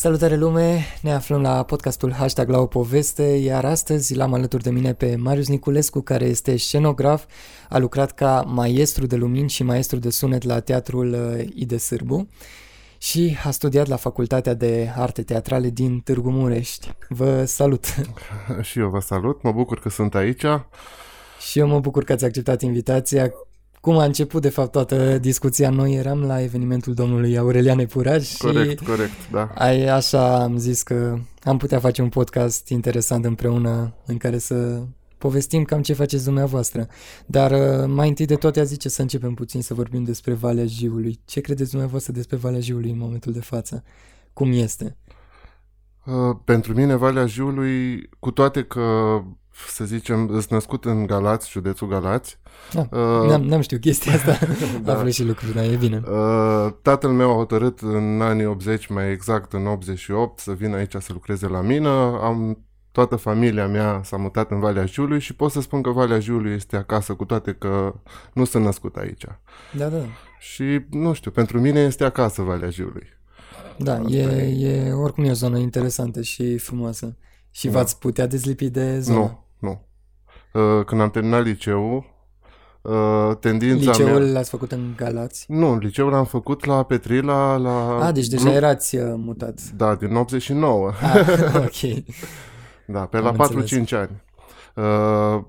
Salutare lume, ne aflăm la podcastul Hashtag la o poveste, iar astăzi l-am alături de mine pe Marius Niculescu, care este scenograf, a lucrat ca maestru de lumini și maestru de sunet la Teatrul uh, Ide Sârbu și a studiat la Facultatea de Arte Teatrale din Târgu Murești. Vă salut! Și eu vă salut, mă bucur că sunt aici. Și eu mă bucur că ați acceptat invitația cum a început de fapt toată discuția. Noi eram la evenimentul domnului Aurelian Epuraj și corect, corect, da. Ai, așa am zis că am putea face un podcast interesant împreună în care să povestim cam ce faceți dumneavoastră. Dar uh, mai întâi de toate a zice să începem puțin să vorbim despre Valea Jiului. Ce credeți dumneavoastră despre Valea Jiului în momentul de față? Cum este? Uh, pentru mine Valea Jiului, cu toate că să zicem, sunt născut în Galați, județul Galați. Ah, uh, n-am, n-am știut chestia asta, da. află și lucruri, dar e bine. Uh, tatăl meu a hotărât în anii 80, mai exact în 88, să vină aici să lucreze la mine. Am toată familia mea s-a mutat în Valea Jiului și pot să spun că Valea Jiului este acasă, cu toate că nu sunt născut aici. Da, da. Și, nu știu, pentru mine este acasă Valea Jiului. Da, e, e, oricum e o zonă interesantă și frumoasă. Și da. v-ați putea dezlipi de zonă? Nu, nu. Uh, când am terminat liceul, uh, tendința Liceul mea... l-ați făcut în Galați? Nu, liceul l-am făcut la Petrila, la... Ah, deci deja Blu... erați uh, mutat. Da, din 89. Ah, ok. da, pe am la 4-5 ani. Uh,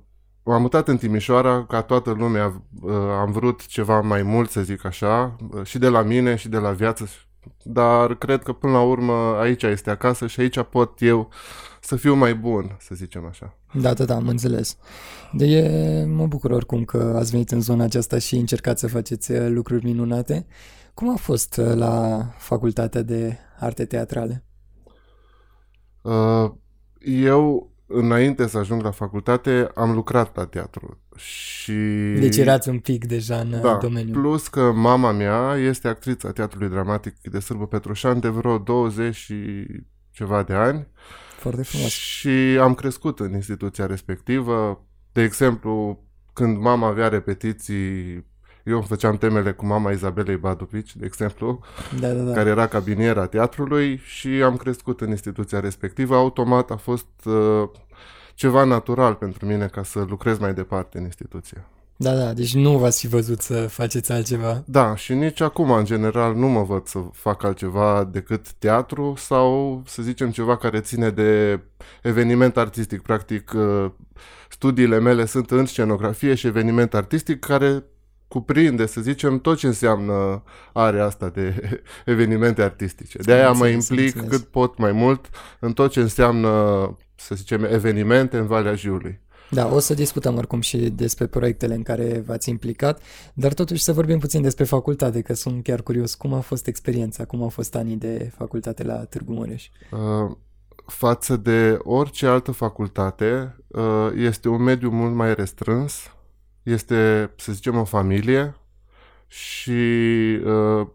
m-am mutat în Timișoara, ca toată lumea, uh, am vrut ceva mai mult, să zic așa, uh, și de la mine și de la viață, dar cred că până la urmă aici este acasă și aici pot eu să fiu mai bun, să zicem așa. Da, da, da, am înțeles. De e, mă bucur oricum că ați venit în zona aceasta și încercați să faceți uh, lucruri minunate. Cum a fost uh, la facultatea de arte teatrale? Uh, eu, înainte să ajung la facultate, am lucrat la teatru și... Deci erați un pic deja în da, domeniu. plus că mama mea este actrița Teatrului Dramatic de Sârbă Petrușan de vreo 20 și ceva de ani. Foarte frumos. Și am crescut în instituția respectivă. De exemplu, când mama avea repetiții, eu îmi făceam temele cu mama Izabelei Badupici, de exemplu, da, da, da. care era cabiniera teatrului și am crescut în instituția respectivă. Automat a fost uh, ceva natural pentru mine ca să lucrez mai departe în instituție. Da, da, deci nu v-ați fi văzut să faceți altceva. Da, și nici acum, în general, nu mă văd să fac altceva decât teatru sau, să zicem, ceva care ține de eveniment artistic. Practic, uh, studiile mele sunt în scenografie și eveniment artistic care cuprinde, să zicem, tot ce înseamnă area asta de evenimente artistice. De aia mă implic cât pot mai mult în tot ce înseamnă, să zicem, evenimente în Valea Jiului. Da, o să discutăm oricum și despre proiectele în care v-ați implicat, dar totuși să vorbim puțin despre facultate, că sunt chiar curios. Cum a fost experiența, cum au fost anii de facultate la Târgu Mureș? Uh, față de orice altă facultate, uh, este un mediu mult mai restrâns, este, să zicem, o familie și uh,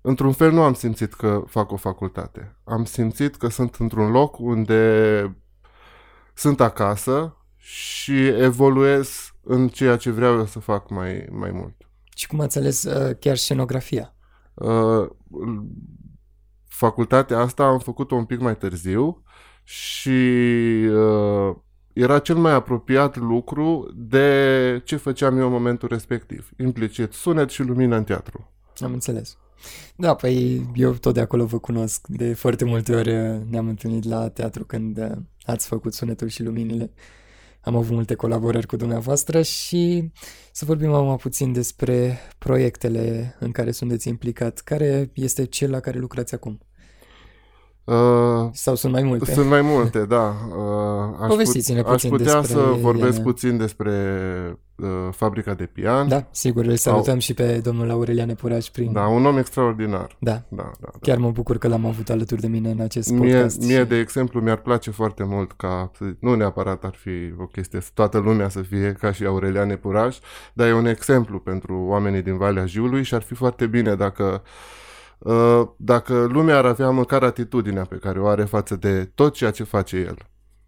într-un fel nu am simțit că fac o facultate. Am simțit că sunt într-un loc unde sunt acasă și evoluez în ceea ce vreau eu să fac mai, mai mult. Și cum ați ales uh, chiar scenografia? Uh, facultatea asta am făcut-o un pic mai târziu și uh, era cel mai apropiat lucru de ce făceam eu în momentul respectiv. Implicit sunet și lumină în teatru. Am înțeles. Da, păi eu tot de acolo vă cunosc. De foarte multe ori uh, ne-am întâlnit la teatru când uh, ați făcut sunetul și luminile. Am avut multe colaborări cu dumneavoastră și să vorbim acum puțin despre proiectele în care sunteți implicat. Care este cel la care lucrați acum? Uh, Sau sunt mai multe? Sunt mai multe, da. Uh, aș Povestiți-ne put- puțin Aș putea despre să vorbesc ele. puțin despre uh, fabrica de pian. Da, sigur, îl salutăm Sau... și pe domnul Aurelian Epuraș prin... Da, un om extraordinar. Da. Da, da, da. Chiar mă bucur că l-am avut alături de mine în acest mie, podcast. Mie, de exemplu, mi-ar place foarte mult ca, nu neapărat ar fi o chestie, toată lumea să fie ca și Aurelian Epuraș, dar e un exemplu pentru oamenii din Valea Jiului și ar fi foarte bine dacă Uh, dacă lumea ar avea măcar atitudinea pe care o are față de tot ceea ce face el.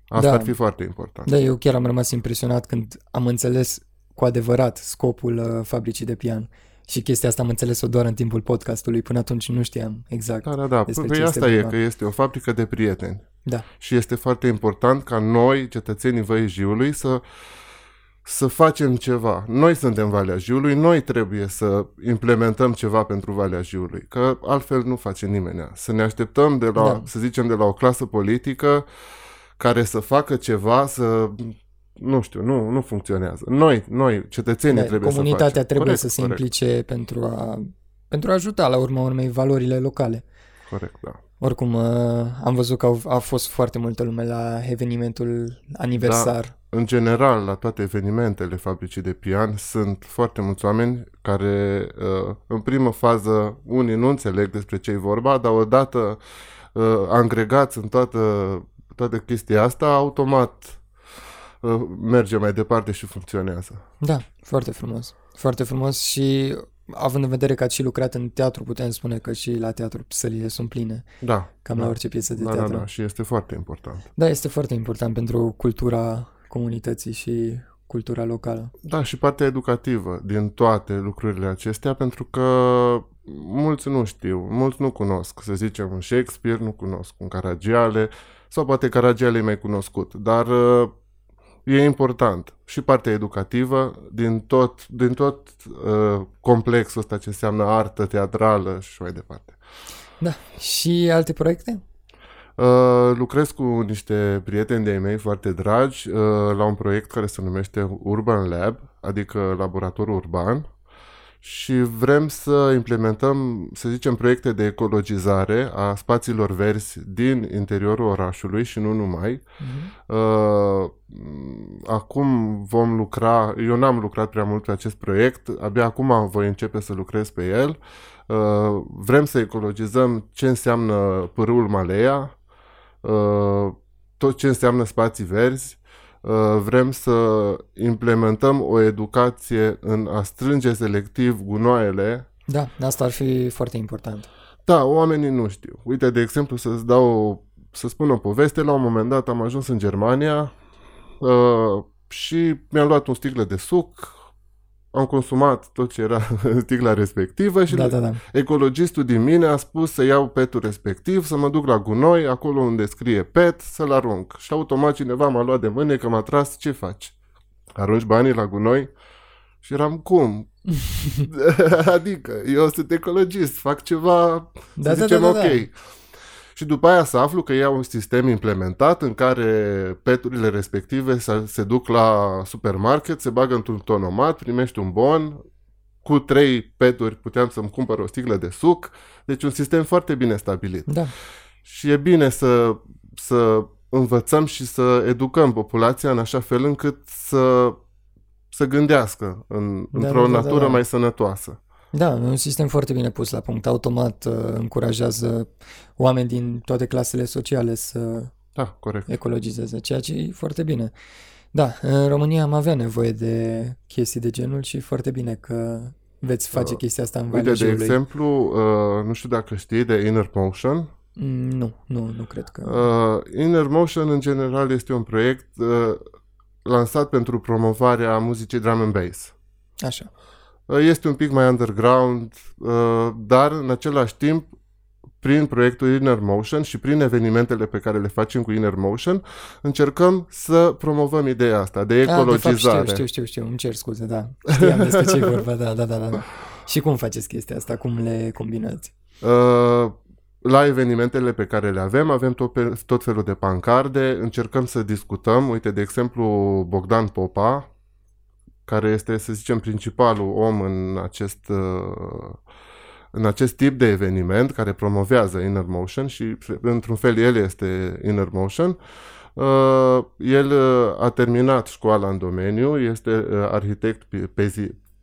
Asta Da. ar fi foarte important. Da, eu chiar am rămas impresionat când am înțeles cu adevărat scopul uh, fabricii de pian Și chestia asta am înțeles-o doar în timpul podcastului, până atunci nu știam exact. Da, da, da. despre Păi ce asta este e, vorba. că este o fabrică de prieteni. Da, Și este foarte important ca noi, cetățenii Văii Jiului, să, să facem ceva. Noi suntem Valea Jiului, noi trebuie să implementăm ceva pentru Valea Jiului, că altfel nu face nimeni. Să ne așteptăm de la, Da. să zicem, de la o clasă politică care să facă ceva, să... Nu știu, nu, nu funcționează. Noi, noi, cetățenii da trebuie comunitatea să facem. trebuie corect, să se corect, implice pentru a, pentru a ajuta la urma urmei valorile locale. Corect, da. Oricum, uh, am văzut că au, a fost foarte multă lume la evenimentul aniversar. În general, la toate evenimentele fabricii de pian sunt foarte mulți oameni care, uh, în primă fază, unii nu înțeleg despre ce e vorba, dar odată uh, agregați în toată, toată chestia asta, automat uh, merge mai departe și funcționează. Da, foarte frumos. Foarte frumos și având în vedere că ați și lucrat în teatru, putem spune că și la teatru sălile sunt pline, Da. cam da. la orice piesă de da, da, teatru. da, și este foarte important. Da, este foarte important pentru cultura comunității și cultura locală. Da, și partea educativă din toate lucrurile acestea, pentru că mulți nu știu, mulți nu cunosc, să zicem, un Shakespeare, nu cunosc un Caragiale, sau poate Caragiale e mai cunoscut, dar uh, e important și partea educativă din tot, din tot uh, complexul ăsta ce înseamnă artă teatrală și mai departe. Da, și alte proiecte? Uh, lucrez cu niște prieteni de-ai mei foarte dragi uh, la un proiect care se numește Urban Lab, adică laboratorul urban și vrem să implementăm, să zicem, proiecte de ecologizare a spațiilor verzi din interiorul orașului și nu numai. Mhm. Uh, acum vom lucra, eu n-am lucrat prea mult pe acest proiect, abia acum voi începe să lucrez pe el. Uh, vrem să ecologizăm ce înseamnă pârâul Malea, uh, tot ce înseamnă spații verzi. Uh, vrem să implementăm o educație în a strânge selectiv gunoaiele Da, asta ar fi foarte important. da, oamenii nu știu. Uite, de exemplu, să-ți dau, o- să spun o poveste. La un moment dat am ajuns în Germania uh, și mi-am luat un sticlă de suc, am consumat tot ce era în sticla respectivă și Da, da, da. ecologistul din mine a spus să iau petul respectiv, să mă duc la gunoi, acolo unde scrie pet, să-l arunc. Și automat cineva m-a luat de mâne că m-a tras, ce faci? Arunci banii la gunoi? Și eram, cum? adică, eu sunt ecologist, fac ceva, Da, să da, zicem, da, da, ok. da. Și după aia să aflu că iau un sistem implementat în care peturile respective se, se duc la supermarket, se bagă într-un tonomat, primești un bon, cu trei peturi puteam să-mi cumpăr o sticlă de suc, deci un sistem foarte bine stabilit. Da, Și e bine să, să învățăm și să educăm populația în așa fel încât să, să gândească în, Da, într-o da, da, da, natură da. mai sănătoasă. Da, e un sistem foarte bine pus la punct. Automat uh, încurajează oameni din toate clasele sociale să Da, corect. ecologizeze, ceea ce e foarte bine. Da, în România am avea nevoie de chestii de genul și foarte bine că veți face Uh, chestia asta în Valea Uite, de Jiului. exemplu, uh, nu știu dacă știi de Inner Motion. Mm, Nu, nu, nu cred că... Uh, Inner Motion, în general, este un proiect uh, lansat pentru promovarea muzicii drum and bass. Așa. Uh, Este un pic mai underground, uh, dar în același timp, prin proiectul Inner Motion și prin evenimentele pe care le facem cu Inner Motion, încercăm să promovăm ideea asta de Ah, de fapt ecologizare. știu, știu, știu, știu, îmi cer scuze, da. Știam despre ce e vorba, da, da, da, da. Și cum faceți chestia asta? Cum le combinați? Uh, la evenimentele pe care le avem, avem tot, pe, tot felul de pancarde, încercăm să discutăm. Uite, de exemplu, Bogdan Popa, care este, să zicem, principalul om în acest, uh, în acest tip de eveniment, care promovează Inner Motion și, într-un fel, el este Inner Motion. Uh, el uh, a terminat școala în domeniu, este uh, arhitect pe, pezi,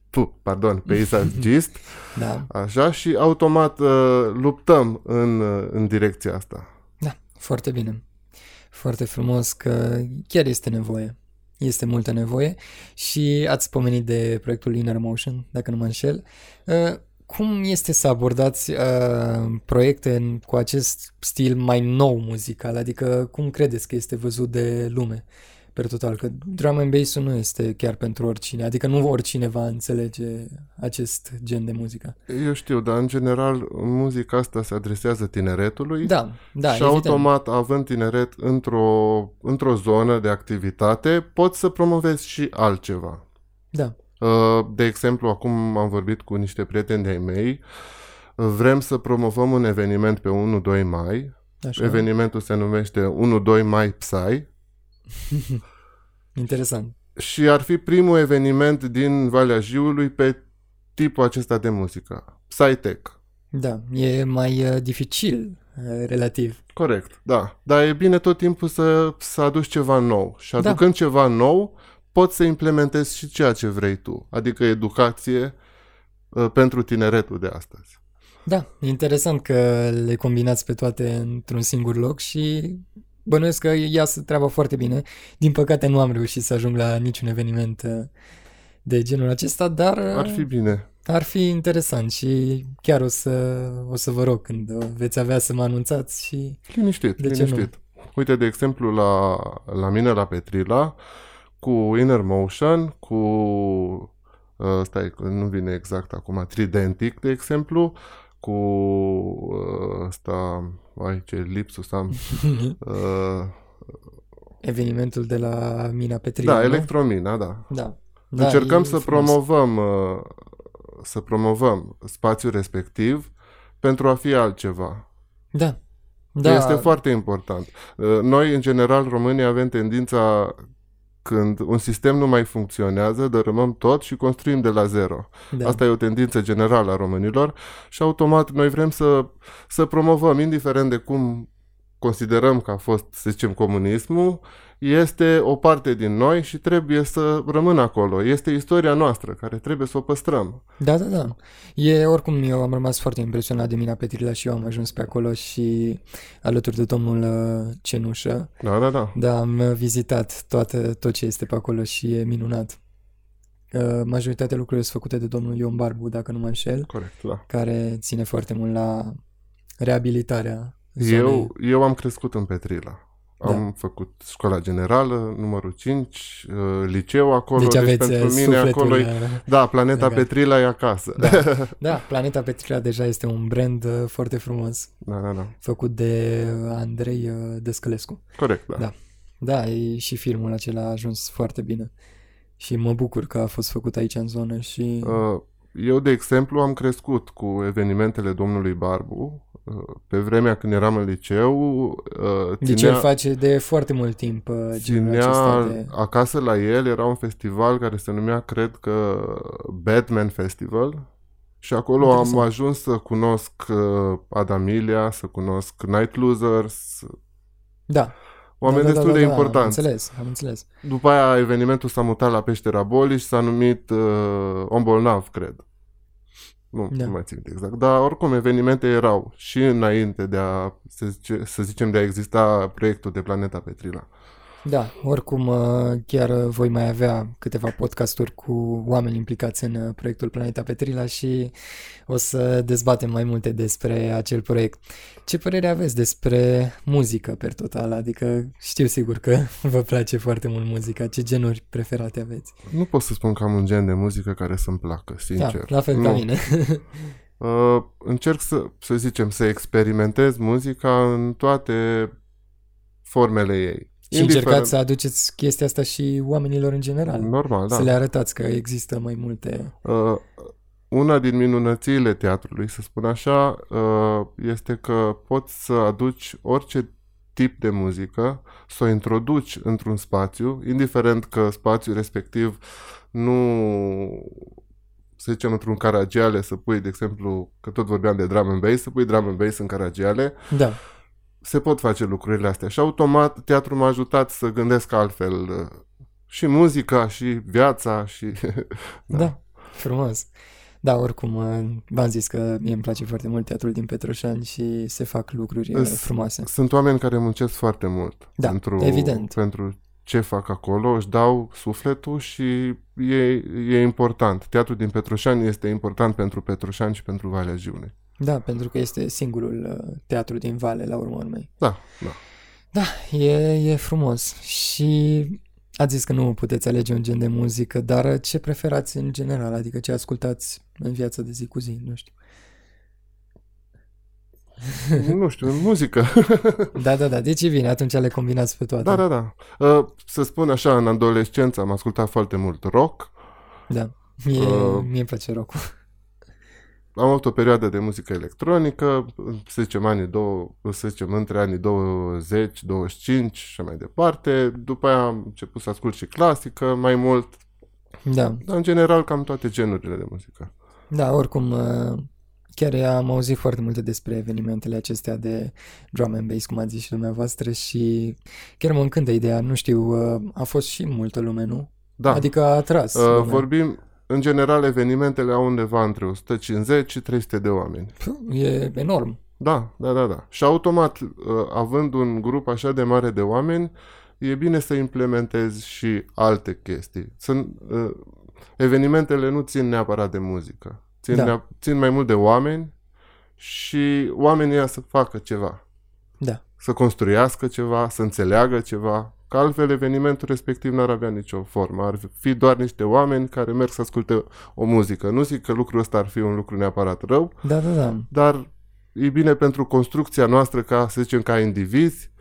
pu, pardon, peisagist, Da, Așa, și automat uh, luptăm în, uh, în direcția asta. da, foarte bine. Foarte frumos că chiar este nevoie. Este multă nevoie și ați pomenit de proiectul Inner Motion, dacă nu mă înșel. Uh, Cum este să abordați uh, proiecte în, cu acest stil mai nou muzical? Adică cum credeți că este văzut de lume? Per total, că drum and bass nu este chiar pentru oricine, adică nu oricine va înțelege acest gen de muzică. Eu știu, dar în general muzica asta se adresează tineretului Da, da, și evident. automat, având tineret într-o, într-o zonă de activitate, poți să promovezi și altceva. Da, Uh, De exemplu, acum am vorbit cu niște prieteni de-ai mei, vrem să promovăm un eveniment pe 1-2 mai, așa. evenimentul se numește 1-2 mai Psy Interesant. și ar fi primul eveniment din Valea Jiului pe tipul acesta de muzică, Psytech. Da, e mai uh, dificil, uh, relativ. Corect, da. Dar e bine tot timpul să, să aduci ceva nou. Și Da. aducând ceva nou, poți să implementezi și ceea ce vrei tu. Adică educație uh, pentru tineretul de astăzi. Da, e interesant că le combinați pe toate într-un singur loc și bănuiesc că iasă treaba foarte bine. Din păcate nu am reușit să ajung la niciun eveniment uh, de genul acesta, dar uh, Ar fi bine. ar fi interesant și chiar o să, o să vă rog când uh, veți avea să mă anunțați și Liniștit, De ce liniștit. Uite, de exemplu, la, la mine la Petrila, cu Inner Motion, cu... Uh, stai, că nu vine exact acum, Tridentic, de exemplu, cu uh, ăsta, ai ce lipsus am, uh, evenimentul de la Mina Petrina, da, nu? Electromina, da. Da. Da, Încercăm e să frumos. promovăm, uh, să promovăm spațiul respectiv pentru a fi altceva. Da. Da, Este foarte important. Uh, Noi, în general, românii avem tendința când un sistem nu mai funcționează, dărâmăm tot și construim de la zero. da. Asta e o tendință generală a românilor și automat noi vrem să, să promovăm, indiferent de cum considerăm că a fost, să zicem, comunismul, este o parte din noi și trebuie să rămână acolo. Este istoria noastră care trebuie să o păstrăm. Da, da, da. E, oricum, eu am rămas foarte impresionat de Mina Petrila și eu am ajuns pe acolo și alături de domnul uh, Cenușă. Da, da, da. Da, am uh, vizitat toată, tot ce este pe acolo și e minunat. Uh, Majoritatea lucrurilor sunt făcute de domnul Ion Barbu, dacă nu mă înșel, Corect, da. care ține foarte mult la reabilitarea zonei. Eu, eu am crescut în Petrila. Da. Am făcut școala generală, numărul 5, uh, liceu acolo, deci deci, aveți pentru uh, mine sufletul... acolo e... uh, Da, Planeta legat. Petrila e acasă. Da, da, Planeta Petrila deja este un brand uh, foarte frumos, da, da, da. făcut de uh, Andrei uh, Descălescu. Corect, da. Da. Da, e, și filmul acela a ajuns foarte bine. Și mă bucur că a fost făcut aici în zonă și... Uh, Eu, de exemplu, am crescut cu evenimentele domnului Barbu. Uh, Pe vremea când eram în liceu, uh, deci ținea, el face de foarte mult timp uh, genul ținea acesta de... acasă la el, era un festival care se numea, cred că, Batman Festival. Și acolo Interesant. am ajuns să cunosc uh, Adamilia, să cunosc Night Losers, Da. Oameni da, da, destul da, de da, Am importanți. înțeles, am înțeles. După aia evenimentul s-a mutat la Peștera Bolii și s-a numit uh, Om Bolnav, cred. Nu, Da. nu mai țin exact. Dar oricum evenimente erau și înainte de a, să, zice, să zicem, de a exista proiectul de Planeta Petrila. Da, oricum uh, chiar uh, voi mai avea câteva podcasturi cu oameni implicați în uh, proiectul Planeta Petrila și o să dezbatem mai multe despre acel proiect. Ce părere aveți despre muzică per total? Adică știu sigur că vă place foarte mult muzica. Ce genuri preferate aveți? Nu pot să spun că am un gen de muzică care să-mi placă, sincer. Da, la fel ca nu. mine. Uh, încerc să, să zicem, să experimentez muzica în toate formele ei. Și încercați să aduceți chestia asta și oamenilor în general. Normal, da. Să le arătați că există mai multe... Uh, una din minunățiile teatrului, să spun așa, uh, este că poți să aduci orice tip de muzică, să o introduci într-un spațiu, indiferent că spațiul respectiv nu, să zicem, într-un caragiale, să pui, de exemplu, că tot vorbeam de drum and bass, să pui drum and bass în caragiale, Da, se pot face lucrurile astea. Și automat teatrul m-a ajutat să gândesc altfel uh, și muzica, și viața, și... da, da frumos. Da, oricum, uh, v-am zis că mie îmi place foarte mult teatrul din Petroșani și se fac lucruri uh, Îs- frumoase. Sunt oameni care muncesc foarte mult Da, pentru, evident. pentru ce fac acolo, își dau sufletul și e, e important. Teatrul din Petroșani este important pentru Petroșani și pentru Valea Jiunei. Da, pentru că este singurul uh, teatru din Vale, la urmă urmei. Da, da. Da, e, e frumos și Ați zis că nu puteți alege un gen de muzică, dar ce preferați în general? Adică ce ascultați în viața de zi cu zi? Nu știu. nu știu, muzică. da, da, da. Deci e bine, atunci le combinați pe toate. Da, da, da. Uh, să spun așa, în adolescență am ascultat foarte mult rock. Da, mie, uh, mie îmi place rock am avut o perioadă de muzică electronică, să zicem, anii două, să zicem, între anii 20, 25 și mai departe. După aia am început să ascult și clasică mai mult. Da. Dar, în general, cam toate genurile de muzică. Da, oricum, uh, chiar am auzit foarte multe despre evenimentele acestea de drum and bass, cum ați zis și dumneavoastră, și chiar mă încântă ideea. Nu știu, uh, a fost și multă lume, nu? Da. Adică a atras. Uh, vorbim, în general, evenimentele au undeva între 150 și 300 de oameni. E enorm. Da, da, da, da. Și automat, uh, având un grup așa de mare de oameni, e bine să implementezi și alte chestii. Sunt, uh, evenimentele nu țin neapărat de muzică. Țin, da. neap- țin mai mult de oameni și oamenii să facă ceva. Da. Să construiască ceva, să înțeleagă ceva, Că altfel evenimentul respectiv n-ar avea nicio formă. Ar fi doar niște oameni care merg să asculte o muzică. Nu zic că lucrul ăsta ar fi un lucru neapărat rău, da, da, da. dar e bine pentru construcția noastră ca, să zicem, ca indivizi,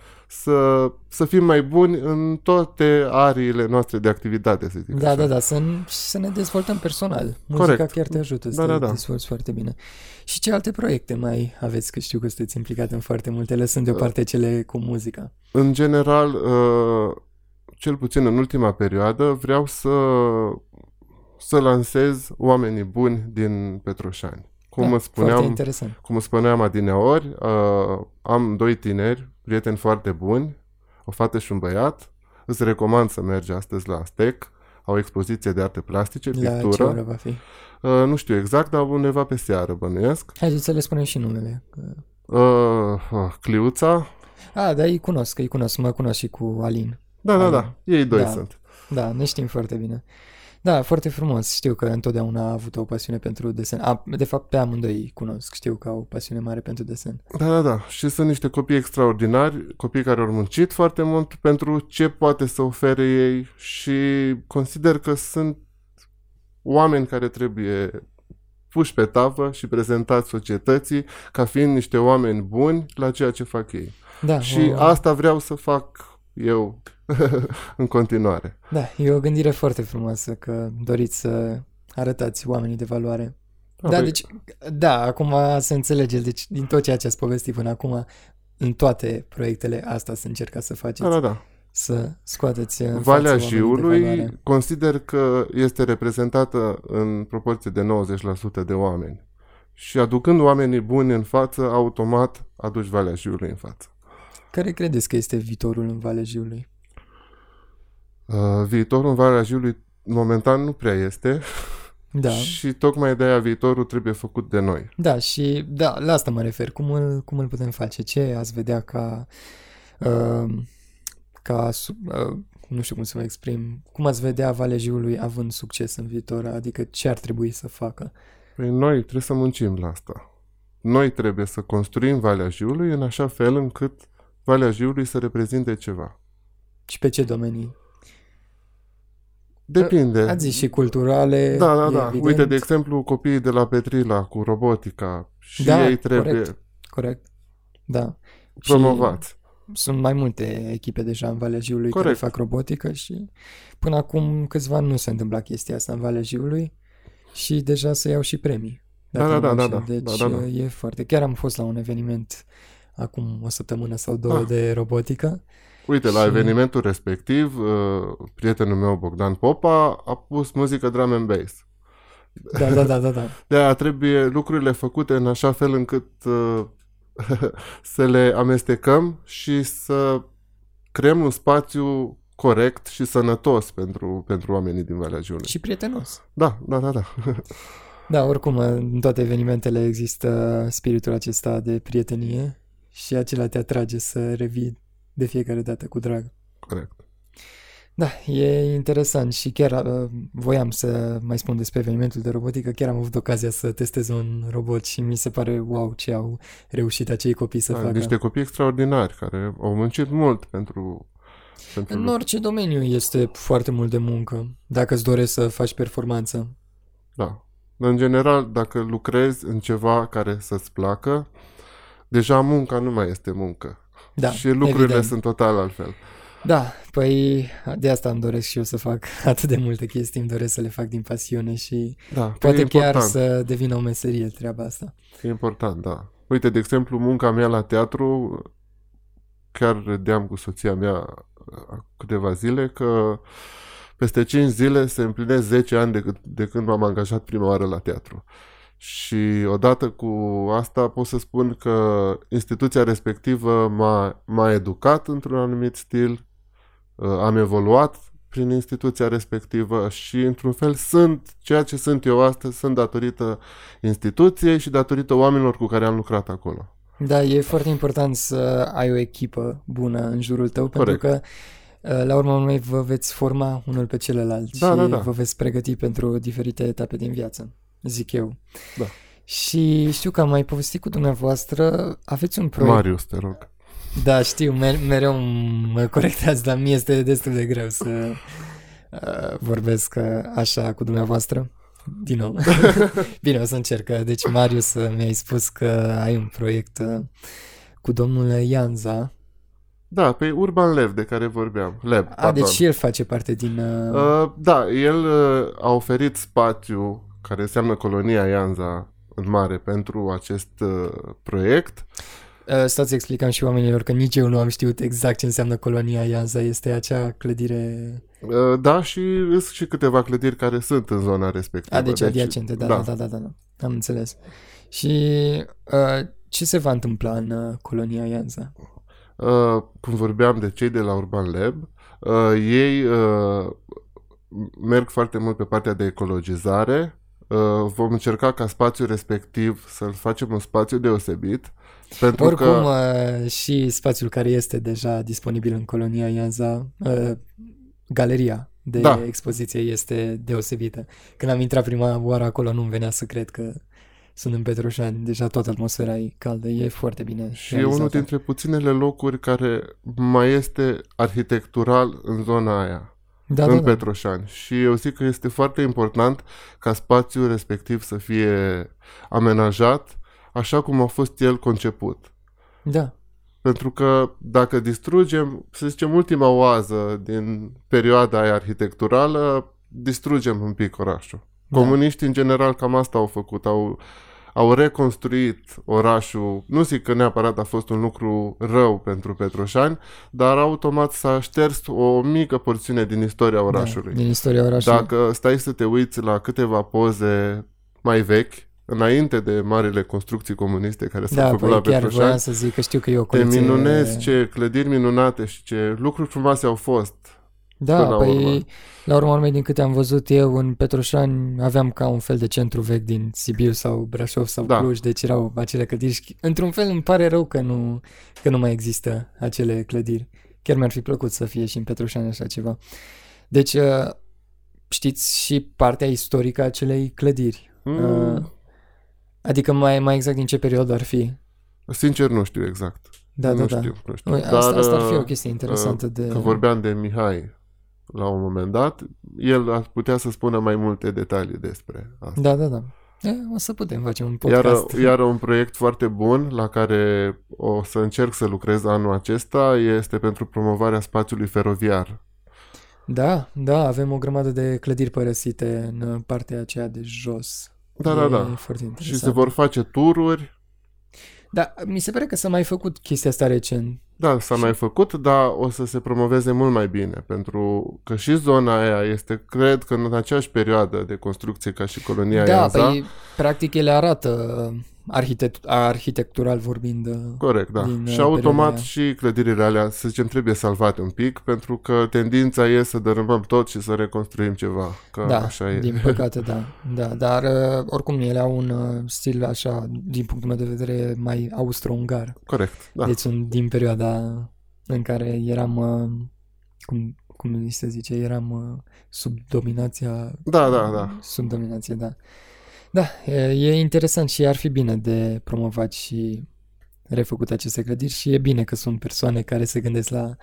să, să fim mai buni în toate ariile noastre de activitate, să zic Da, așa. da, da, să, să ne dezvoltăm personal. Muzica Corect. chiar te ajută să da, te da, da. dezvolți foarte bine. Și ce alte proiecte mai aveți? Că știu că sunteți implicat în foarte multe, lăsând deoparte uh, cele cu muzica. În general, uh, cel puțin în ultima perioadă, vreau să, să lansez oamenii buni din Petroșani. Cum, da, spuneam, cum spuneam adineori, uh, am doi tineri, prieteni foarte buni, o fată și un băiat. Îți recomand să mergi astăzi la STEC, au o expoziție de arte plastice, la pictură. Ce oră va fi? Uh, nu știu exact, dar undeva pe seară, bănuiesc. Hai să le spunem și numele. Uh, uh, Cliuța. Ah, da, îi cunosc, îi cunosc, mă cunosc și cu Alin. Da, da, da, ei doi da. sunt. Da, ne știm foarte bine. Da, foarte frumos. Știu că întotdeauna a avut o pasiune pentru desen. A, de fapt, pe amândoi cunosc. Știu că au o pasiune mare pentru desen. Da, da, da. Și sunt niște copii extraordinari, copii care au muncit foarte mult pentru ce poate să ofere ei și consider că sunt oameni care trebuie puși pe tavă și prezentați societății ca fiind niște oameni buni la ceea ce fac ei. Da, și o... asta vreau să fac eu în continuare. Da, e o gândire foarte frumoasă că doriți să arătați oamenii de valoare. Da, da deci, da, acum se înțelege, deci din tot ceea ce ați povestit până acum, în toate proiectele asta să încercați să faceți. Da, da, da. Să scoateți în Valea Jiului consider că este reprezentată în proporție de 90% de oameni. Și aducând oamenii buni în față, automat aduci Valea Jiului în față. Care credeți că este viitorul în Valea Jiului? Uh, viitorul în Valea Jiului momentan nu prea este. Da. Și tocmai de aia viitorul trebuie făcut de noi. Da, și da, la asta mă refer. Cum îl, cum îl putem face? Ce ați vedea ca... Uh, ca uh, nu știu cum să mă exprim, cum ați vedea Valea Jiului având succes în viitor? Adică ce ar trebui să facă? Păi noi trebuie să muncim la asta. Noi trebuie să construim Valea Jiului în așa fel încât Valea Jiului să reprezinte ceva. Și pe ce domenii? Depinde. Ați zis și culturale. Da, da, da. Evident. Uite, de exemplu, copiii de la Petrila cu robotica și da, ei trebuie corect, corect. Da. promovați. Și sunt mai multe echipe deja în Valea Jiului corect. care fac robotică și până acum câțiva ani nu se întâmpla chestia asta în Valea Jiului și deja se iau și premii. Da, da, da, da, da. Deci da, da, da. e foarte... Chiar am fost la un eveniment acum o săptămână sau două ah. de robotică. Uite, și... la evenimentul respectiv, uh, prietenul meu Bogdan Popa a pus muzică drum and bass. Da, da, da, da. da. De aia trebuie lucrurile făcute în așa fel încât uh, să le amestecăm și să creăm un spațiu corect și sănătos pentru, pentru oamenii din Valea Jiului. Și prietenos. Da, da, da, da. da, oricum, în toate evenimentele există spiritul acesta de prietenie și acela te atrage să revii de fiecare dată cu drag. Corect. Da, e interesant și chiar uh, voiam să mai spun despre evenimentul de robotică, chiar am avut ocazia să testez un robot și mi se pare wow ce au reușit acei copii să da, facă. Niște copii extraordinari care au muncit mult pentru Pentru În orice domeniu este foarte mult de muncă, dacă îți dorești să faci performanță. Da. În general, dacă lucrezi în ceva care să-ți placă, deja munca nu mai este muncă. Da, și lucrurile evident. sunt total altfel. Da, păi de asta îmi doresc și eu să fac atât de multe chestii, îmi doresc să le fac din pasiune și Da, păi poate e chiar important. să devină o meserie treaba asta. E important, da. Uite, de exemplu, munca mea la teatru, chiar râdeam cu soția mea acum câteva zile că peste 5 zile se împlinesc 10 ani de, cât- de când m-am angajat prima oară la teatru. Și odată cu asta pot să spun că instituția respectivă m-a, m-a educat într-un anumit stil, uh, am evoluat prin instituția respectivă și într-un fel sunt ceea ce sunt eu astăzi, sunt datorită instituției și datorită oamenilor cu care am lucrat acolo. Da, e foarte important să ai o echipă bună în jurul tău, Corect. pentru că uh, la urma urmei vă veți forma unul pe celălalt Da, și da, da. vă veți pregăti pentru diferite etape din viață, zic eu. Da. Și știu că am mai povestit cu dumneavoastră, aveți un proiect. Marius, te rog. Da, știu, mer- mereu mă corectați, dar mie este destul de greu să uh, vorbesc uh, așa cu dumneavoastră. Din nou. Bine, o să încerc. Deci, Marius, uh, mi-ai spus că ai un proiect uh, cu domnul Ianza. Da, pe Urban Lev de care vorbeam. Lab, A, pardon. deci și el face parte din... Uh, Uh, da, el uh, a oferit spațiu care înseamnă colonia Ianza în mare pentru acest uh, proiect. uh, stați să explicăm și oamenilor că nici eu nu am știut exact ce înseamnă colonia Ianza. Este acea clădire... Uh, da, și sunt și câteva clădiri care sunt în zona respectivă. A, deci adiacente, da, da, da, da, da, da. Am înțeles. Și uh, ce se va întâmpla în uh, colonia Ianza? Uh, când vorbeam de cei de la Urban Lab, uh, ei uh, merg foarte mult pe partea de ecologizare. Uh, vom încerca ca spațiul respectiv să-l facem un spațiu deosebit. Pentru Oricum, că, uh, și spațiul care este deja disponibil în colonia Ianza, uh, galeria de Da. expoziție este deosebită. Când am intrat prima oară acolo, nu-mi venea să cred că sunt în Petroșani. Deja toată atmosfera e caldă, e foarte bine și e unul dintre puținele locuri care mai este arhitectural în zona aia. Da, în da, da. Petroșani. Și eu zic că este foarte important ca spațiul respectiv să fie amenajat așa cum a fost el conceput. da. Pentru că dacă distrugem, să zicem, ultima oază din perioada aia arhitecturală, distrugem un pic orașul. Da. Comuniștii, în general, cam asta au făcut. Au, au reconstruit orașul. Nu zic că neapărat a fost un lucru rău pentru Petroșani, dar automat s-a șters o mică porțiune din istoria orașului. Da, din istoria orașului. Dacă stai să te uiți la câteva poze mai vechi, înainte de marile construcții comuniste care s-au da, făcut păi la chiar Petroșani, voiam să zic că știu că e o te colecție... minunezi ce clădiri minunate și ce lucruri frumoase au fost. Da, până la păi urmă. la urma urmei, din câte am văzut eu, în Petroșani aveam ca un fel de centru vechi din Sibiu sau Brașov sau Da. Cluj, deci erau acele clădiri și într-un fel îmi pare rău că nu, că nu mai există acele clădiri. Chiar mi-ar fi plăcut să fie și în Petroșani așa ceva. Deci, uh, știți și partea istorică a acelei clădiri. Mm, Uh, Adică mai, mai exact din ce perioadă ar fi. Sincer, nu știu exact. Da, nu da, da. știu, nu știu. Ui, asta, asta ar fi o uh, chestie interesantă de... Că vorbeam de Mihai la un moment dat, el ar putea să spună mai multe detalii despre asta. Da, da, da. E, o să putem face un Iar, podcast. iar un proiect foarte bun la care o să încerc să lucrez anul acesta este pentru promovarea spațiului feroviar. Da, da, avem o grămadă de clădiri părăsite în partea aceea de jos. Da, e da, da. foarte Și interesant. se vor face tururi. Da, mi se pare că s-a mai făcut chestia asta recent. Da, s-a mai făcut, dar o să se promoveze mult mai bine, pentru că și zona aia este, cred că în aceeași perioadă de construcție ca și colonia da, Ianza. păi, practic ele arată arhitect- arhitectural vorbind. uh, Corect, da. din, uh, și automat perioada și clădirile alea, să zicem, trebuie salvate un pic, pentru că tendința e să dărâmăm tot și să reconstruim ceva. Că Da, așa e. din păcate, da. da. Dar uh, oricum ele au un uh, stil așa, din punctul meu de vedere, mai austro-ungar. Corect, da. Deci sunt din perioada în care eram, uh, cum, cum îi se zice, eram uh, sub dominația... Da, da, da. Sub dominație, da. Da, e, e interesant și ar fi bine de promovat și refăcut aceste clădiri și e bine că sunt persoane care se gândesc la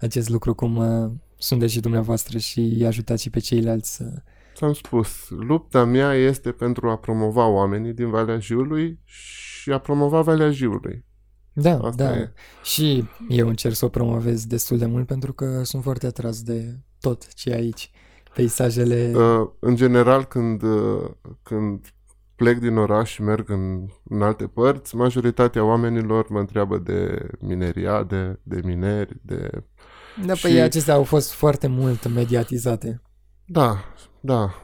acest lucru cum uh, sunteți și dumneavoastră și îi ajutați și pe ceilalți să... Ți-am spus, lupta mea este pentru a promova oamenii din Valea Jiului și a promova Valea Jiului. Da, Asta da. e. Și eu încerc să o promovez destul de mult pentru că sunt foarte atras de tot ce e aici. Peisajele... Uh, în general, când, uh, când plec din oraș și merg în, în alte părți, majoritatea oamenilor mă întreabă de mineriade, de mineri, de... da, și- păi acestea au fost foarte mult mediatizate. Da, da.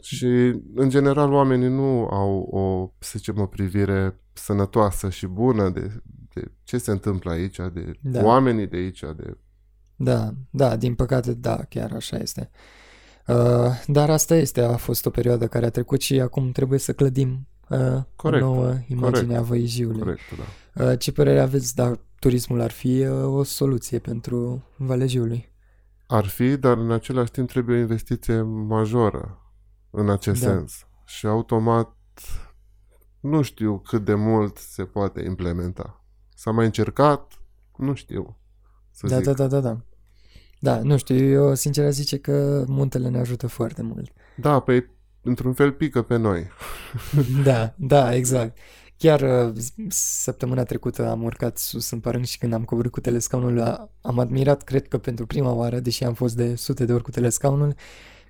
Și, în general, oamenii nu au o, să zicem, o privire sănătoasă și bună de, de ce se întâmplă aici, de Da. oamenii de aici, de... Da, da, din păcate, da, chiar așa este. Uh, dar asta este, a fost o perioadă care a trecut și acum trebuie să clădim uh, Corect, o nouă imagine corect. a Văijiului. Corect, da. Uh, ce părere aveți, da, turismul ar fi uh, o soluție pentru Valea Jiului? Ar fi, dar în același timp trebuie o investiție majoră în acest Da. sens. Și automat nu știu cât de mult se poate implementa. S-a mai încercat? Nu știu. Să Da, zic. da, da, da, da. Da, nu știu, eu sincer aș zice că muntele ne ajută foarte mult. da, păi într-un fel pică pe noi. Da, da, exact. Chiar uh, săptămâna trecută am urcat sus în Părânc și când am coborât cu telescaunul a- am admirat, cred că pentru prima oară, deși am fost de sute de ori cu telescaunul,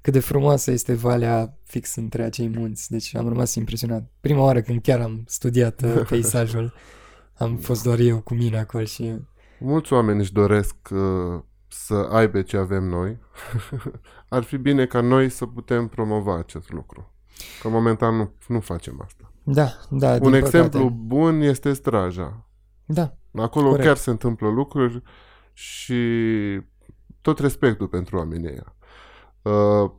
cât de frumoasă este valea fix între acei munți. Deci am rămas impresionat. Prima oară când chiar am studiat uh, peisajul, am fost doar eu cu mine acolo și... Mulți oameni își doresc uh, să aibă ce avem noi. Ar fi bine ca noi să putem promova acest lucru. Că momentan nu, nu facem asta. Da, da, Un din exemplu păcate. bun este Straja. Da, Acolo Corect. chiar se întâmplă lucruri și tot respectul pentru oamenii ăia. Uh,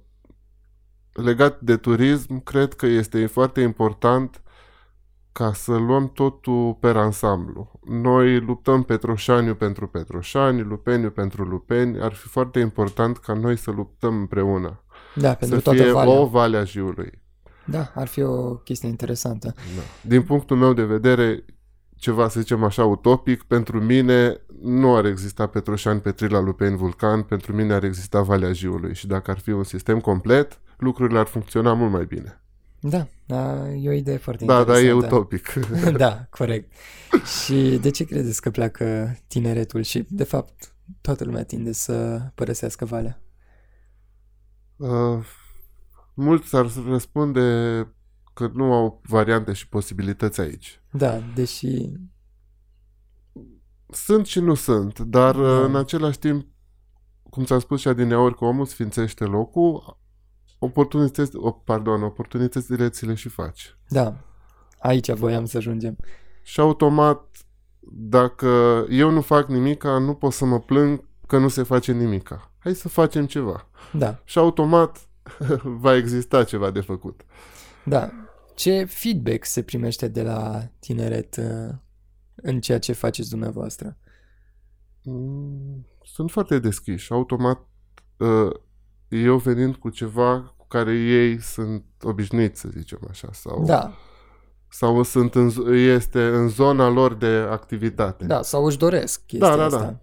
legat de turism, cred că este foarte important ca să luăm totul pe ansamblu. Noi luptăm Petroșaniu pentru Petroșani, Lupeniu pentru Lupeni. Ar fi foarte important ca noi să luptăm împreună. da, pentru să toată fie valea. o Valea Jiului. Da, ar fi o chestie interesantă. Da. Din punctul meu de vedere, ceva, să zicem așa, utopic, pentru mine nu ar exista Petroșani, Petrila, Lupeni, Vulcan, pentru mine ar exista Valea Jiului și dacă ar fi un sistem complet, lucrurile ar funcționa mult mai bine. Da, da, e o idee foarte Da, dar e interesantă. utopic. da, corect. Și de ce credeți că pleacă tineretul și, de fapt, toată lumea tinde să părăsească valea? Uh, mulți ar răspunde că nu au variante și posibilități aici. Da, deși... Sunt și nu sunt, dar Da. da. în același timp, cum ți-am spus și adineaori, că omul sfințește locul, oportunități, o, pardon, oportunitățile ți le și faci. Da, aici voiam să ajungem. Și automat, dacă eu nu fac nimica, nu pot să mă plâng că nu se face nimica. Hai să facem ceva. Da, Și automat va exista ceva de făcut. da. Ce feedback se primește de la tineret uh, în ceea ce faceți dumneavoastră? Mm, Sunt foarte deschiși. Automat, uh, eu venind cu ceva cu care ei sunt obișnuiți, să zicem așa, sau, Da, sau sunt în, z- este în zona lor de activitate. da, sau își doresc chestia Da, da, asta. da.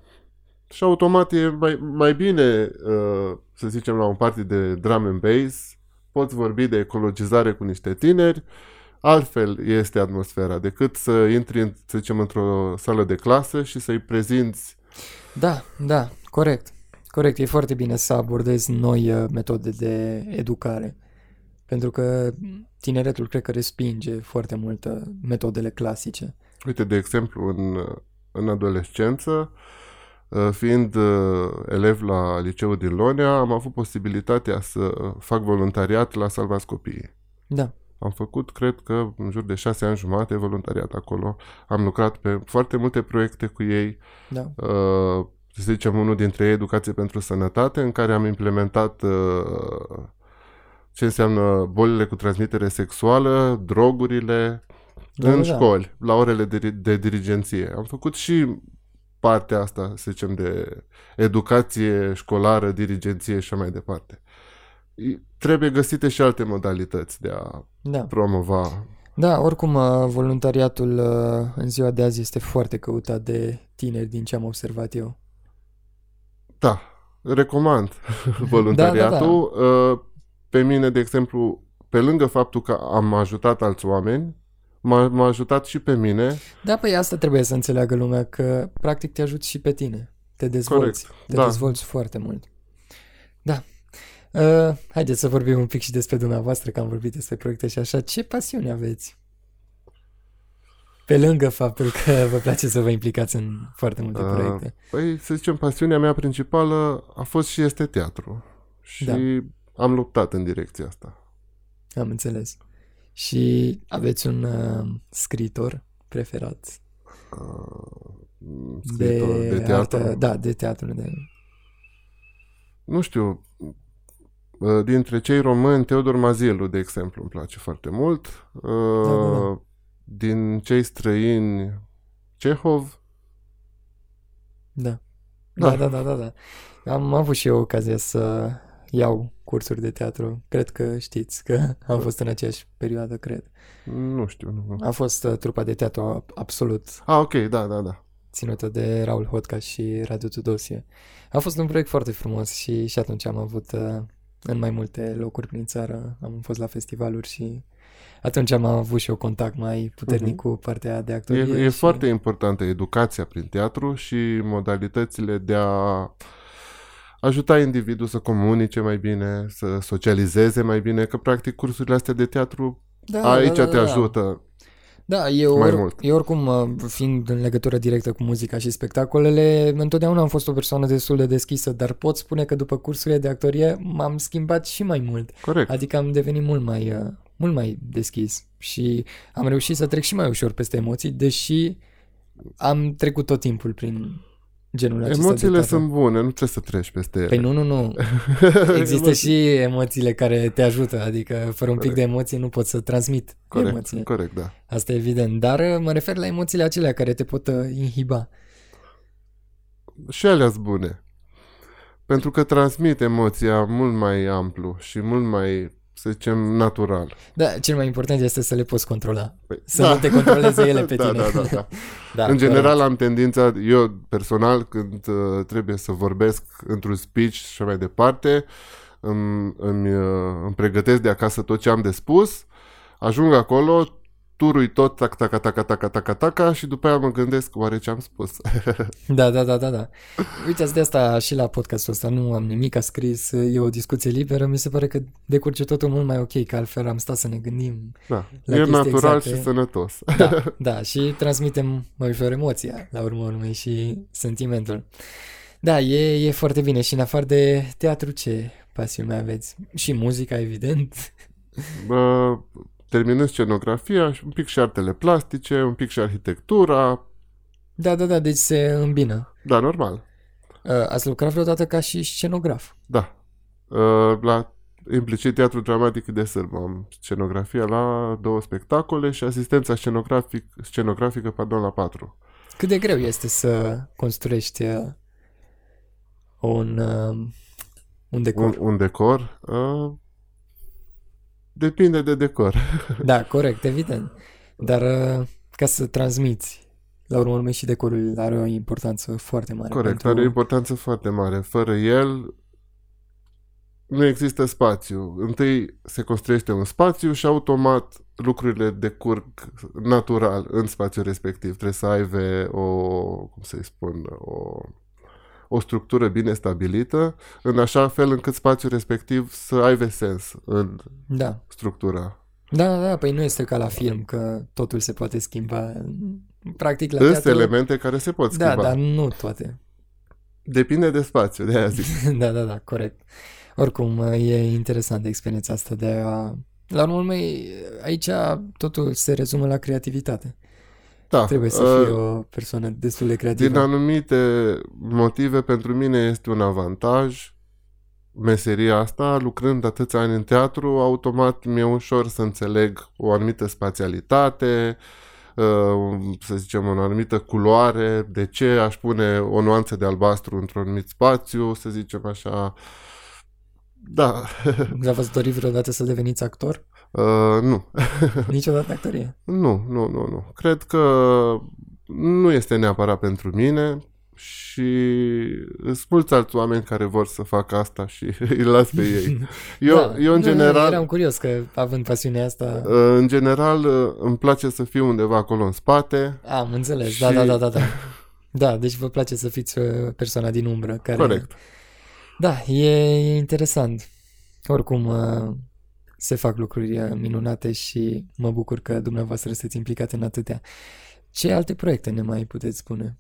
Și automat e mai, mai bine, uh, să zicem, la un party de drum and bass, poți vorbi de ecologizare cu niște tineri, altfel este atmosfera decât să intri, în, să zicem, într-o sală de clasă și să-i prezinți Da, da, corect. Corect, e foarte bine să abordezi noi uh, metode de educare. Pentru că tineretul cred că respinge foarte mult uh, metodele clasice. Uite, de exemplu, în, în adolescență, uh, fiind uh, elev la liceul din Lonia, am avut posibilitatea să fac voluntariat la Salvați Copiii. Da, Am făcut, cred că, în jur de șase ani jumate voluntariat acolo. Am lucrat pe foarte multe proiecte cu ei. da, Uh, să zicem, unul dintre ei, Educație pentru Sănătate, în care am implementat uh, ce înseamnă bolile cu transmitere sexuală, drogurile, Da, în da. școli, la orele de, de dirigenție. Am făcut și partea asta, să zicem, de educație școlară, dirigenție și așa mai departe. I- Trebuie găsite și alte modalități de a da. promova. Da, oricum uh, voluntariatul uh, în ziua de azi este foarte căutat de tineri din ce am observat eu. Da, recomand voluntariatul. Da, da, Uh, Pe mine, de exemplu, pe lângă faptul că am ajutat alți oameni, m-a, m-a ajutat și pe mine. Da, păi asta trebuie să înțeleagă lumea, că practic te ajuți și pe tine. Te dezvolți. Corect, Te da. dezvolți foarte mult. Da. Uh, haideți să vorbim un pic și despre dumneavoastră, că am vorbit despre proiecte și așa. Ce pasiune aveți? Pe lângă faptul că vă place să vă implicați în foarte multe Uh, proiecte. Păi, să zicem, pasiunea mea principală a fost și este teatru. Și Da. am luptat în direcția asta. Am înțeles. Și aveți un uh, scriitor preferat Uh, de, scriitor de, teatru. artă- da, de teatru. De... Nu știu, uh, dintre cei români, Teodor Mazielu, de exemplu, îmi place foarte mult. Uh, Da, da, da. Din cei străini, Cehov. Da. Da. Da, da, da, da, da. Am avut și eu ocazia să iau cursuri de teatru. Cred că știți că am fost în aceeași perioadă, cred. Nu știu. Nu. nu. A fost uh, trupa de teatru absolut Ah, ok, da, da, da. ținută de Raul Hotca și Radu Tudosie. A fost un proiect foarte frumos și, și atunci am avut uh, în mai multe locuri prin țară, am fost la festivaluri și atunci am avut și eu contact mai puternic cu partea de E, actorie. e și... foarte importantă educația prin teatru și modalitățile de a ajuta individul să comunice mai bine, să socializeze mai bine, că practic cursurile astea de teatru da, aici da, da, te da. ajută. Da, eu, mai or, mult. eu oricum, uh, fiind în legătură directă cu muzica și spectacolele, întotdeauna am fost o persoană destul de deschisă, dar pot spune că după cursurile de actorie m-am schimbat și mai mult. Corect. Adică am devenit mult mai, uh, mult mai deschis și am reușit să trec și mai ușor peste emoții, deși am trecut tot timpul prin genul acesta de Emoțiile teatru. sunt bune, nu trebuie să treci peste ele. Păi nu, nu, nu. Există Emoții- și emoțiile care te ajută, adică fără un pic Corect. de emoții nu poți să transmit Corect, emoție. corect, da. Asta e evident, dar uh, mă refer la emoțiile acelea care te pot uh, inhiba. Și alea sunt bune. Pentru că transmit emoția mult mai amplu și mult mai, să zicem, natural. Da, cel mai important este să le poți controla. Păi, Să nu te controleze ele pe da, tine. Da, da, da. da, în general corect. am tendința, eu personal, când uh, trebuie să vorbesc într-un speech și așa mai departe, îmi, îmi, uh, îmi pregătesc de acasă tot ce am de spus, ajung acolo, turui tot, tac, tac, tac, tac, tac, tac, tac, și după aia mă gândesc, oare ce am spus? Da, da, da, da, da. Uite, de asta și la podcastul ăsta nu am nimic a scris, e o discuție liberă, mi se pare că decurge totul mult mai ok, că altfel am stat să ne gândim. Da, La e chestii natural exacte. și sănătos. Da, da, și transmitem mai ușor emoția, la urmă urmei, și sentimentul. Da, e, e foarte bine și în afară de teatru, ce pasiuni mai aveți? Și muzica, evident. Bă, terminând scenografia, și un pic și artele plastice, un pic și arhitectura, Da, da, da, deci se îmbină. da, normal, Uh, Ați lucrat vreodată ca și scenograf? da. Uh, La implicit teatru dramatic de sârmă am scenografia la două spectacole și asistența scenografic, scenografică pardon, la patru. Cât de greu este să construiești uh, un, uh, un decor? Un, un decor uh, depinde de decor. Da, corect, evident. Dar uh, ca să transmiți, la urmă urmei și decorul are o importanță foarte mare. Corect, pentru... are o importanță foarte mare. Fără el nu există spațiu. Întâi se construiește un spațiu și automat lucrurile decurg natural în spațiul respectiv. Trebuie să aibă o, cum să-i spun, o, o structură bine stabilită, în așa fel încât spațiul respectiv să aibă sens în Da. structura. Da, da, păi nu este ca la film, că totul se poate schimba. Practic la Sunt teatru... elemente care se pot schimba. Da, dar nu toate. Depinde de spațiu, de aia zic. da, da, da, corect. Oricum, e interesantă experiența asta de a... La urmă urmei, aici totul se rezumă la creativitate. Da, Trebuie să uh, fii o persoană destul de creativă. Din anumite motive, pentru mine este un avantaj meseria asta, lucrând atâția ani în teatru, automat mi-e ușor să înțeleg o anumită spațialitate, uh, să zicem, o anumită culoare, de ce aș pune o nuanță de albastru într-un anumit spațiu, să zicem așa. Da, V-ați dorit vreodată să deveniți actor? Uh, nu. Niciodată actorie. Nu, nu, nu, nu. Cred că nu este neapărat pentru mine. și sunt mulți alți oameni care vor să facă asta și îi las pe ei. Eu, da, eu în nu, general... Nu, eram curios că având pasiunea asta... În general îmi place să fiu undeva acolo în spate. Am înțeles, și... da, da, da, da, da. Da, deci vă place să fiți uh, persoana din umbră care... Corect. Da, e, e interesant. Oricum, uh, se fac lucruri uh, minunate și mă bucur că dumneavoastră sunteți implicate în atâtea. Ce alte proiecte ne mai puteți spune?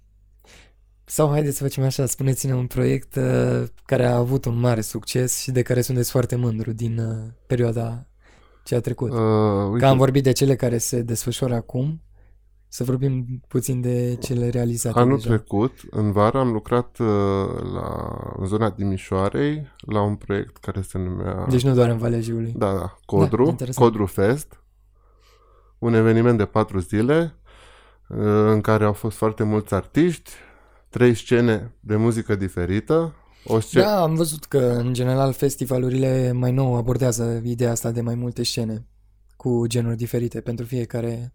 Sau haideți să facem așa, spuneți-ne un proiect uh, care a avut un mare succes și de care sunteți foarte mândru din uh, perioada ce a trecut. Uh, uite. Că am vorbit de cele care se desfășoară acum, să vorbim puțin de cele realizate Anul deja. trecut, în vară, am lucrat uh, la, în zona Timișoarei la un proiect care se numea... Deci nu doar în Valea Jiului. Da, da, Codru, da, Codru Fest, un eveniment de patru zile uh, în care au fost foarte mulți artiști, trei scene de muzică diferită. O scen- da, am văzut că, în general, festivalurile mai nou abordează ideea asta de mai multe scene cu genuri diferite pentru fiecare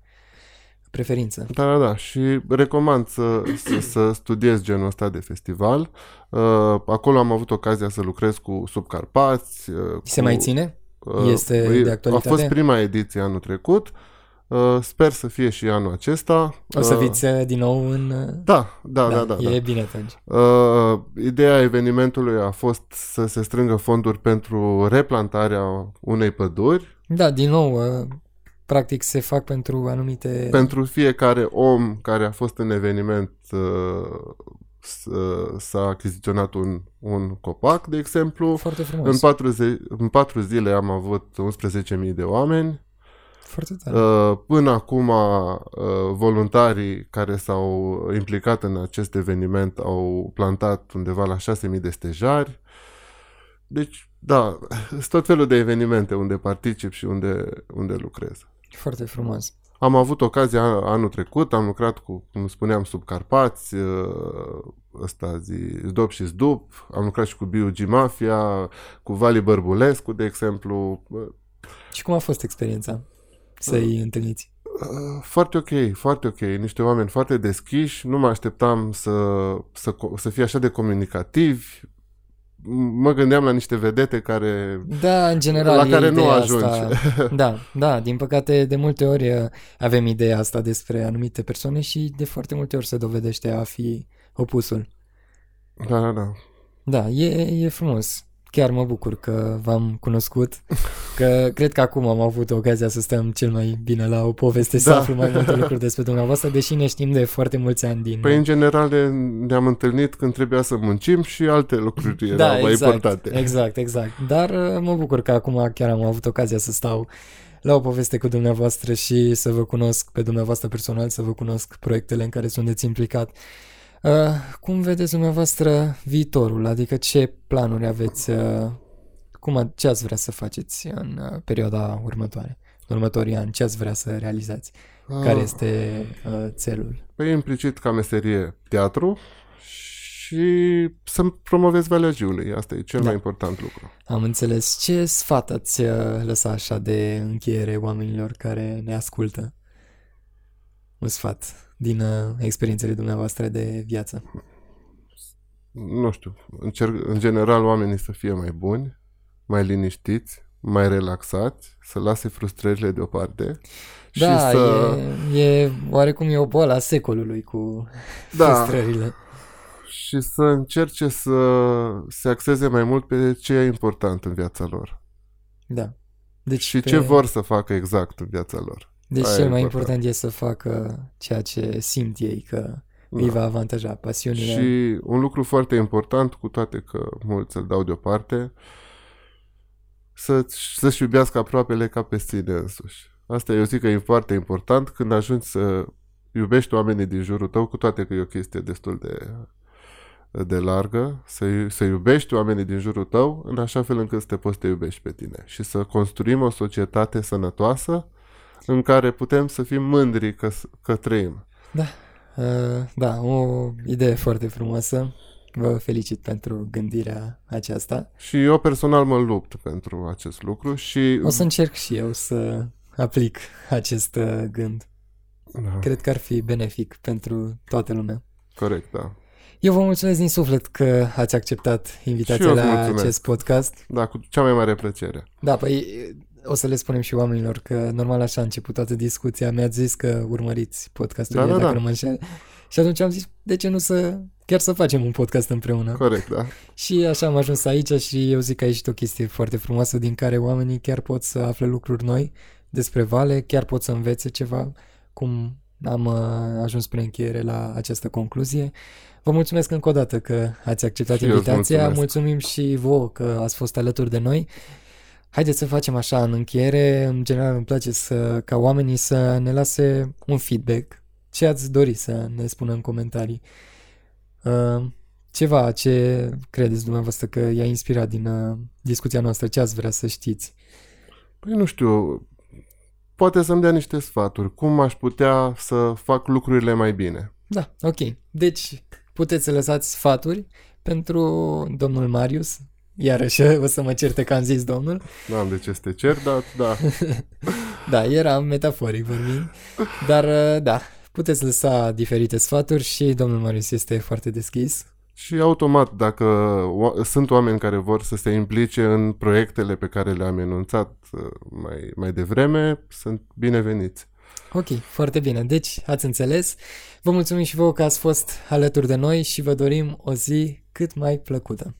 preferință. Da, da, da. Și recomand să, să, să studiez genul ăsta de festival. Uh, acolo am avut ocazia să lucrez cu Subcarpați. Uh, Se cu, mai ține? Uh, este de actualitate? A fost prima ediție anul trecut. Uh, sper să fie și anul acesta. O să fiți uh, din nou în... Da, da, da. da, da e da. bine atunci. Uh, ideea evenimentului a fost să se strângă fonduri pentru replantarea unei păduri. Da, din nou, uh, practic se fac pentru anumite... Pentru fiecare om care a fost în eveniment uh, s-a achiziționat un, un copac, de exemplu. Foarte frumos. În patru, zi, în patru zile am avut 11.000 de oameni. Foarte tare. Uh, până acum, uh, voluntarii care s-au implicat în acest eveniment au plantat undeva la 6.000 de stejari. Deci, da, sunt tot felul de evenimente unde particip și unde, unde lucrez. Foarte frumos. Am avut ocazia anul trecut, am lucrat cu, cum spuneam, sub Carpați, uh, ăsta zi, Zdop și Zdup, am lucrat și cu B.U.G. Mafia, cu Vali Bărbulescu, de exemplu. Și cum a fost experiența să-i uh, întâlniți? Foarte ok, foarte ok. Niște oameni foarte deschiși, nu mă așteptam să, să, să fie așa de comunicativi, mă gândeam la niște vedete care da, în general, la care nu ajungi. Asta. Da, da, din păcate de multe ori uh, avem ideea asta despre anumite persoane și de foarte multe ori se dovedește a fi opusul. Da, da, da. Da, e, e frumos chiar mă bucur că v-am cunoscut, că cred că acum am avut ocazia să stăm cel mai bine la o poveste, da. să aflu mai multe lucruri despre dumneavoastră, deși ne știm de foarte mulți ani din... Păi, în general, ne-am întâlnit când trebuia să muncim și alte lucruri erau da, mai exact, importante. Exact, exact. Dar uh, mă bucur că acum chiar am avut ocazia să stau la o poveste cu dumneavoastră și să vă cunosc pe dumneavoastră personal, să vă cunosc proiectele în care sunteți implicat. Uh, cum vedeți dumneavoastră viitorul? Adică ce planuri aveți? Uh, cum, ce ați vrea să faceți în uh, perioada următoare? În următorii ani, ce ați vrea să realizați? Uh, Care este uh, țelul? Păi implicit ca meserie teatru și să promovezi Valea Jiului. Asta e cel da. mai important lucru. Am înțeles. Ce sfat ați uh, lăsa așa de încheiere oamenilor care ne ascultă? Un sfat din uh, experiențele dumneavoastră de viață? Nu știu. Încerc, în general, oamenii să fie mai buni, mai liniștiți, mai relaxați, să lase frustrările deoparte. Da, și să... e, e oarecum e o boală a secolului cu da. frustrările. Și să încerce să se axeze mai mult pe ce e important în viața lor. Da. Deci și pe... ce vor să facă exact în viața lor. Deci Aia cel mai important. important e să facă ceea ce simt ei că da. îi va avantaja, pasiunile. Și un lucru foarte important, cu toate că mulți îl dau deoparte, să, să-și iubească aproapele ca pe sine însuși. Asta eu zic că e foarte important când ajungi să iubești oamenii din jurul tău, cu toate că e o chestie destul de, de largă, să, să iubești oamenii din jurul tău în așa fel încât să te poți să te iubești pe tine și să construim o societate sănătoasă în care putem să fim mândri că, că trăim. Da, uh, da, o idee foarte frumoasă. Vă felicit pentru gândirea aceasta. Și eu personal mă lupt pentru acest lucru și... O să încerc și eu să aplic acest gând. Da. Cred că ar fi benefic pentru toată lumea. Corect, da. Eu vă mulțumesc din suflet că ați acceptat Și eu invitația îți la mulțumesc. acest podcast. Da, cu cea mai mare plăcere. Da, păi o să le spunem și oamenilor că normal așa a început toată discuția. Mi-ați zis că urmăriți podcastul Da, da, da, dacă da. nu mă înșel. Și atunci am zis, de ce nu să chiar să facem un podcast împreună? Corect, da. Și așa am ajuns aici și eu zic că a ieșit o chestie foarte frumoasă din care oamenii chiar pot să afle lucruri noi despre Vale, chiar pot să învețe ceva, cum am uh, ajuns spre încheiere la această concluzie. Vă mulțumesc încă o dată că ați acceptat Și eu îți invitația, mulțumesc. mulțumim și vouă că ați fost alături de noi. Haideți să facem așa în încheiere, în general îmi place să, ca oamenii să ne lase un feedback, ce ați dori să ne spună în comentarii. Uh, ceva ce credeți dumneavoastră că i-a inspirat din uh, discuția noastră, ce ați vrea să știți? Păi nu știu, poate să-mi dea niște sfaturi. Cum aș putea să fac lucrurile mai bine? Da, ok. Deci puteți să lăsați sfaturi pentru domnul Marius. Iarăși o să mă certe că am zis domnul. Nu am de ce să te cer, dar da. Da, era metaforic vorbind. Dar uh, da, puteți lăsa diferite sfaturi și domnul Marius este foarte deschis. Și automat, dacă o- sunt oameni care vor să se implice în proiectele pe care le-am enunțat uh, mai, mai devreme, sunt bineveniți. Ok, foarte bine. Deci, ați înțeles. Vă mulțumim și vouă că ați fost alături de noi și vă dorim o zi cât mai plăcută.